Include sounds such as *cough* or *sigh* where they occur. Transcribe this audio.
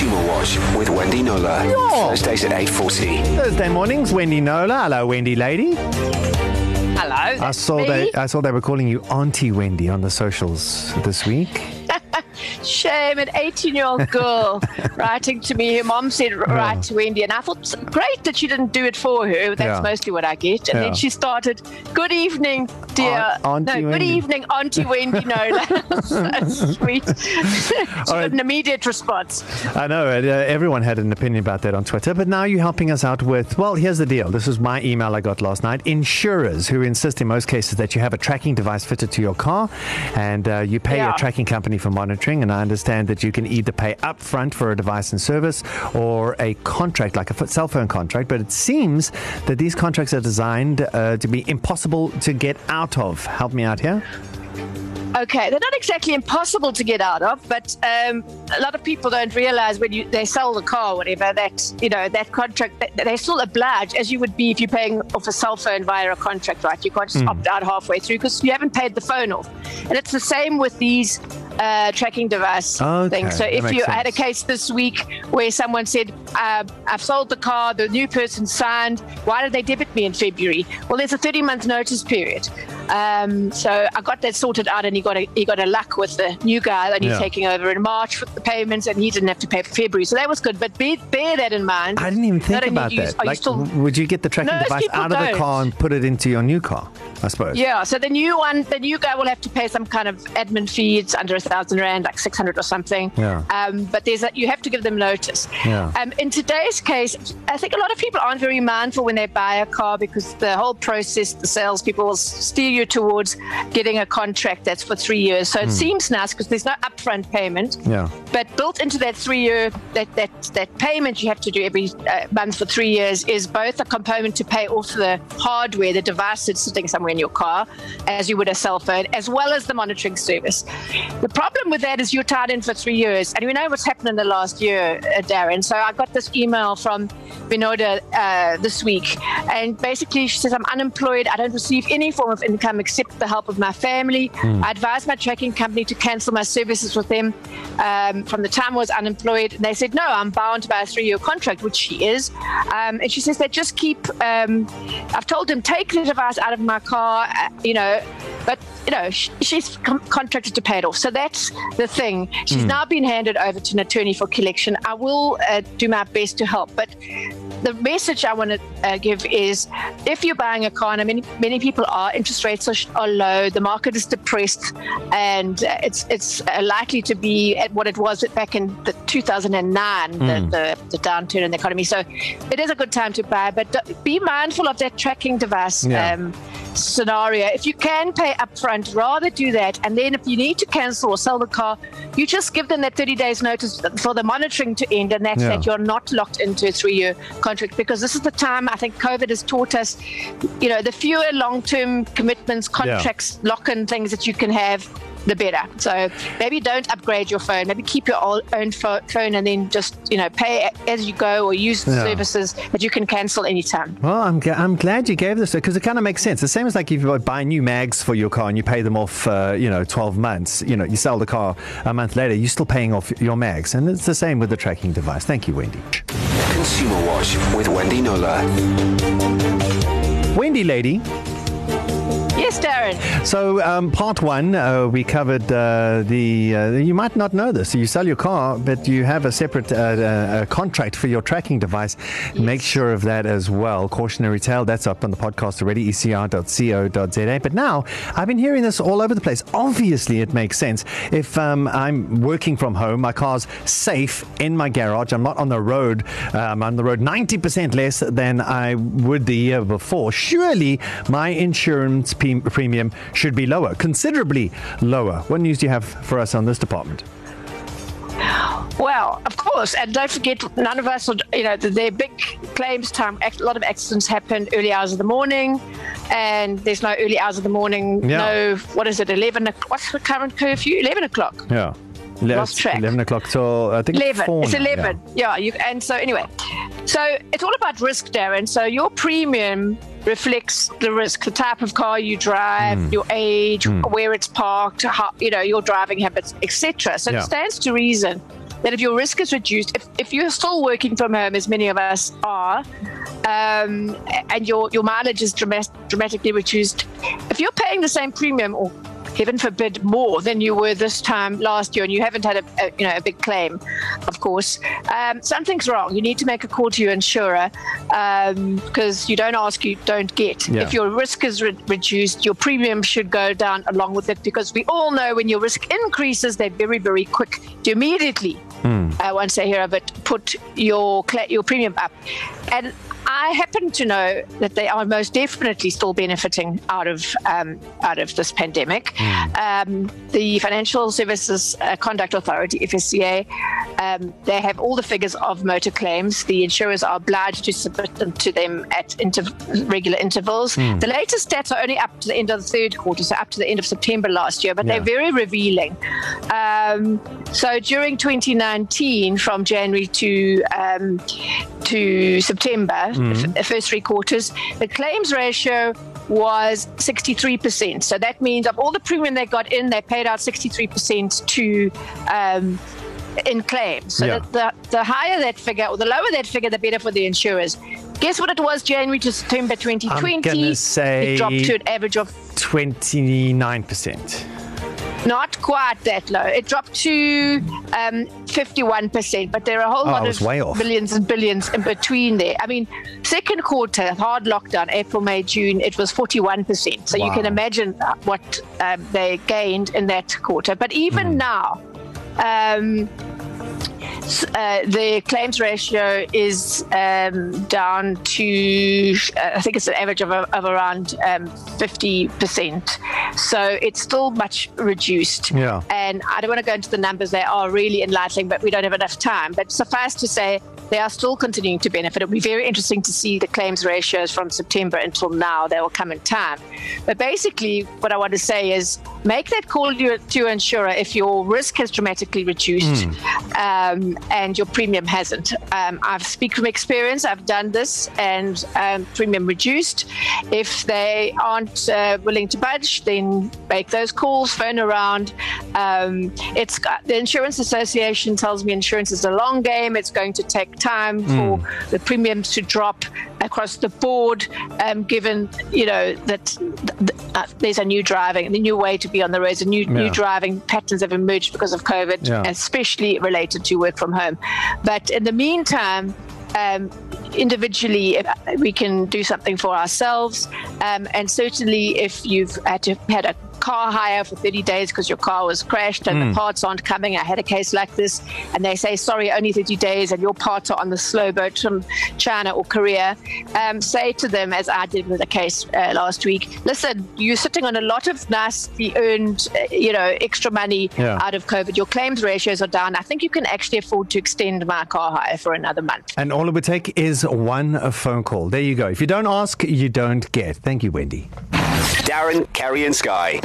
Consumer Watch with Wendy Knowler. Yeah. Thursdays at 8.40. Thursday mornings, Wendy Knowler. Hello, Wendy lady. Hello. I saw they I saw they were calling you Auntie Wendy on the socials this week. Shame, an 18 year old girl *laughs* writing to me. Her mom said, write to Wendy. And I thought, great that she didn't do it for her. That's Yeah. mostly what I get. And Yeah. then she started, good evening, dear. Aunt- Auntie no, good evening, Auntie Wendy Knowler. *laughs* *laughs* so sweet. right. an immediate response. I know uh, everyone had an opinion about that on Twitter, but now you're helping us out with. Well, here's the deal. This was my email I got last night. Insurers who insist in most cases that you have a tracking device fitted to your car, and uh, you pay a tracking company for monitoring. And I understand that you can either pay upfront for a device and service or a contract, like a cell phone contract. But it seems that these contracts are designed uh, to be impossible to get out of. Help me out here. Okay, they're not exactly impossible to get out of, but um, a lot of people don't realize when you they sell the car or whatever that you know that contract that they're still obliged as you would be if you're paying off a cell phone via a contract, right? You can't just opt out halfway through because you haven't paid the phone off, and it's the same with these uh, tracking device Okay, things. So if you I had a case this week where someone said, uh, "I've sold the car," the new person signed. Why did they debit me in February? Well, there's a 30 month notice period. Um, so I got that sorted out, and he got a he got a luck with the new guy, and he's Yeah. taking over in March with the payments, and he didn't have to pay for February. So that was good. But be, bear that in mind. I didn't even think about that. are you Like, still- would you get the tracking device out of the don't. car and put it into your new car? I suppose. Yeah, so the new one, the new guy will have to pay some kind of admin fee. It's under a thousand rand, like six hundred or something. Yeah. Um, but there's a, you have to give them notice. Yeah. Um, in today's case, I think a lot of people aren't very mindful when they buy a car because the whole process, the salespeople will steer you towards getting a contract that's for three years. So it seems nice because there's no upfront payment. Yeah. But built into that three-year that that that payment you have to do every uh, month for three years is both a component to pay off the hardware, the device that's sitting somewhere in your car, as you would a cell phone, as well as the monitoring service. The problem with that is you're tied in for three years, and we know what's happened in the last year, uh, Darren. So I got this email from Binoda uh, this week, and basically she says I'm unemployed. I don't receive any form of income except the help of my family. I advised my tracking company to cancel my services with them um, from the time I was unemployed. And they said, no, I'm bound by a three year contract, which she is. Um, and she says they just keep, um, I've told them, take the device out of my car, uh, you know, but, you know, sh- she's com- contracted to pay it off. So that's the thing. She's now been handed over to an attorney for collection. I will uh, do my best to help. But the message I want to uh, give is if you're buying a car, and many, many people are, interest rates are, are low, the market is depressed, and uh, it's it's uh, likely to be at what it was back in the 2009, the, the, the downturn in the economy. So it is a good time to buy, but d- be mindful of that tracking device. Yeah. Um, scenario. If you can pay upfront rather do that. And then if you need to cancel or sell the car you just give them that 30 days notice for the monitoring to end and that's Yeah. that you're not locked into a three year contract. Because this is the time I think COVID has taught us, you know, the fewer long term commitments, contracts, lock in things that you can have, the better. So maybe don't upgrade your phone. Maybe keep your old, own pho- phone and then just, you know, pay as you go or use Yeah. services that you can cancel anytime. Well, I'm, g- I'm glad you gave this because it kind of makes sense. The same as like if you buy new mags for your car and you pay them off, uh, you know, 12 months. You know, you sell the car a month later, you're still paying off your mags, and it's the same with the tracking device. Thank you, Wendy. Consumer Watch with Wendy Knowler. Wendy, lady. Yes, Darren. So, um, part one, uh, we covered uh, the. Uh, you might not know this. You sell your car, but you have a separate uh, uh, contract for your tracking device. Make sure of that as well. Cautionary tale, that's up on the podcast already, ecr.co.za. But now, I've been hearing this all over the place. Obviously, it makes sense. If um, I'm working from home, my car's safe in my garage, I'm not on the road, um, I'm on the road 90% less than I would the year before. Surely my insurance premium should be lower, considerably lower. What news do you have for us on this department? Well, of course, and don't forget, none of us, would, you know, they're big claims time. A lot of accidents happen early hours of the morning, and there's no early hours of the morning. Yeah. No, what is it? Eleven? o- What's the current curfew? Eleven o'clock. Yeah. Le- Lost track. 11 o'clock till I think it's 11. four It's now, 11. Yeah. you, and so, anyway, so it's all about risk, Darren. So, your premium reflects the risk, the type of car you drive, Hmm. your age, where it's parked, how, you know, your driving habits, etc. So, Yeah. it stands to reason that if your risk is reduced, if, if you're still working from home, as many of us are, um, and your, your mileage is dramat- dramatically reduced, if you're paying the same premium or heaven forbid, more than you were this time last year, and you haven't had a, a you know a big claim, of course, um, something's wrong. You need to make a call to your insurer because um, you don't ask, you don't get. Yeah. If your risk is re- reduced, your premium should go down along with it because we all know when your risk increases, they're very very quick to immediately. Mm. Uh, once they hear of it, put your your premium up, and I happen to know that they are most definitely still benefiting out of um, out of this pandemic. Mm. Um, the Financial Services uh, Conduct Authority (FSCA) um, they have all the figures of motor claims. The insurers are obliged to submit them to them at inter- regular intervals. Mm. The latest stats are only up to the end of the third quarter, so up to the end of September last year, but yeah. they're very revealing. Um, so during 2019, from January to um, to September mm-hmm. the first three quarters, the claims ratio was 63%. So that means of all the premium they got in, they paid out 63% to um, in claims. So yeah. the, the higher that figure or the lower that figure, the better for the insurers. Guess what it was January to September 2020? I'm say it dropped to an average of 29%. Not quite that low. It dropped to um, 51%, but there are a whole oh, lot of billions and billions in between there. I mean, second quarter, hard lockdown, April, May, June, it was 41%. So wow. you can imagine what um, they gained in that quarter. But even mm. now, um, uh, the claims ratio is um, down to, uh, I think it's an average of, of around um, 50%. So it's still much reduced. Yeah. And I don't want to go into the numbers, they are really enlightening, but we don't have enough time. But suffice to say, they are still continuing to benefit. It'll be very interesting to see the claims ratios from September until now. They will come in time. But basically, what I want to say is make that call to your insurer if your risk has dramatically reduced. Mm. Um, and your premium hasn't. Um, I've speak from experience. I've done this, and um, premium reduced. If they aren't uh, willing to budge, then make those calls, phone around. Um, it's the insurance association tells me insurance is a long game. It's going to take time mm. for the premiums to drop across the board, um, given you know that th- uh, there's a new driving, the new way to be on the roads, a new yeah. new driving patterns have emerged because of COVID, yeah. especially related to work from home. But in the meantime, um, individually we can do something for ourselves um, and certainly if you've had, to, had a car hire for 30 days because your car was crashed and mm. the hmm. parts aren't coming. I had a case like this, and they say, sorry, only 30 days, and your parts are on the slow boat from China or Korea. Um, say to them, as I did with a case uh, last week, listen, you're sitting on a lot of nicely earned, uh, you know, extra money yeah. out of COVID. Your claims ratios are down. I think you can actually afford to extend my car hire for another month. And all it would take is one phone call. There you go. If you don't ask, you don't get. Thank you, Wendy. Darren, Kerry, and Sky.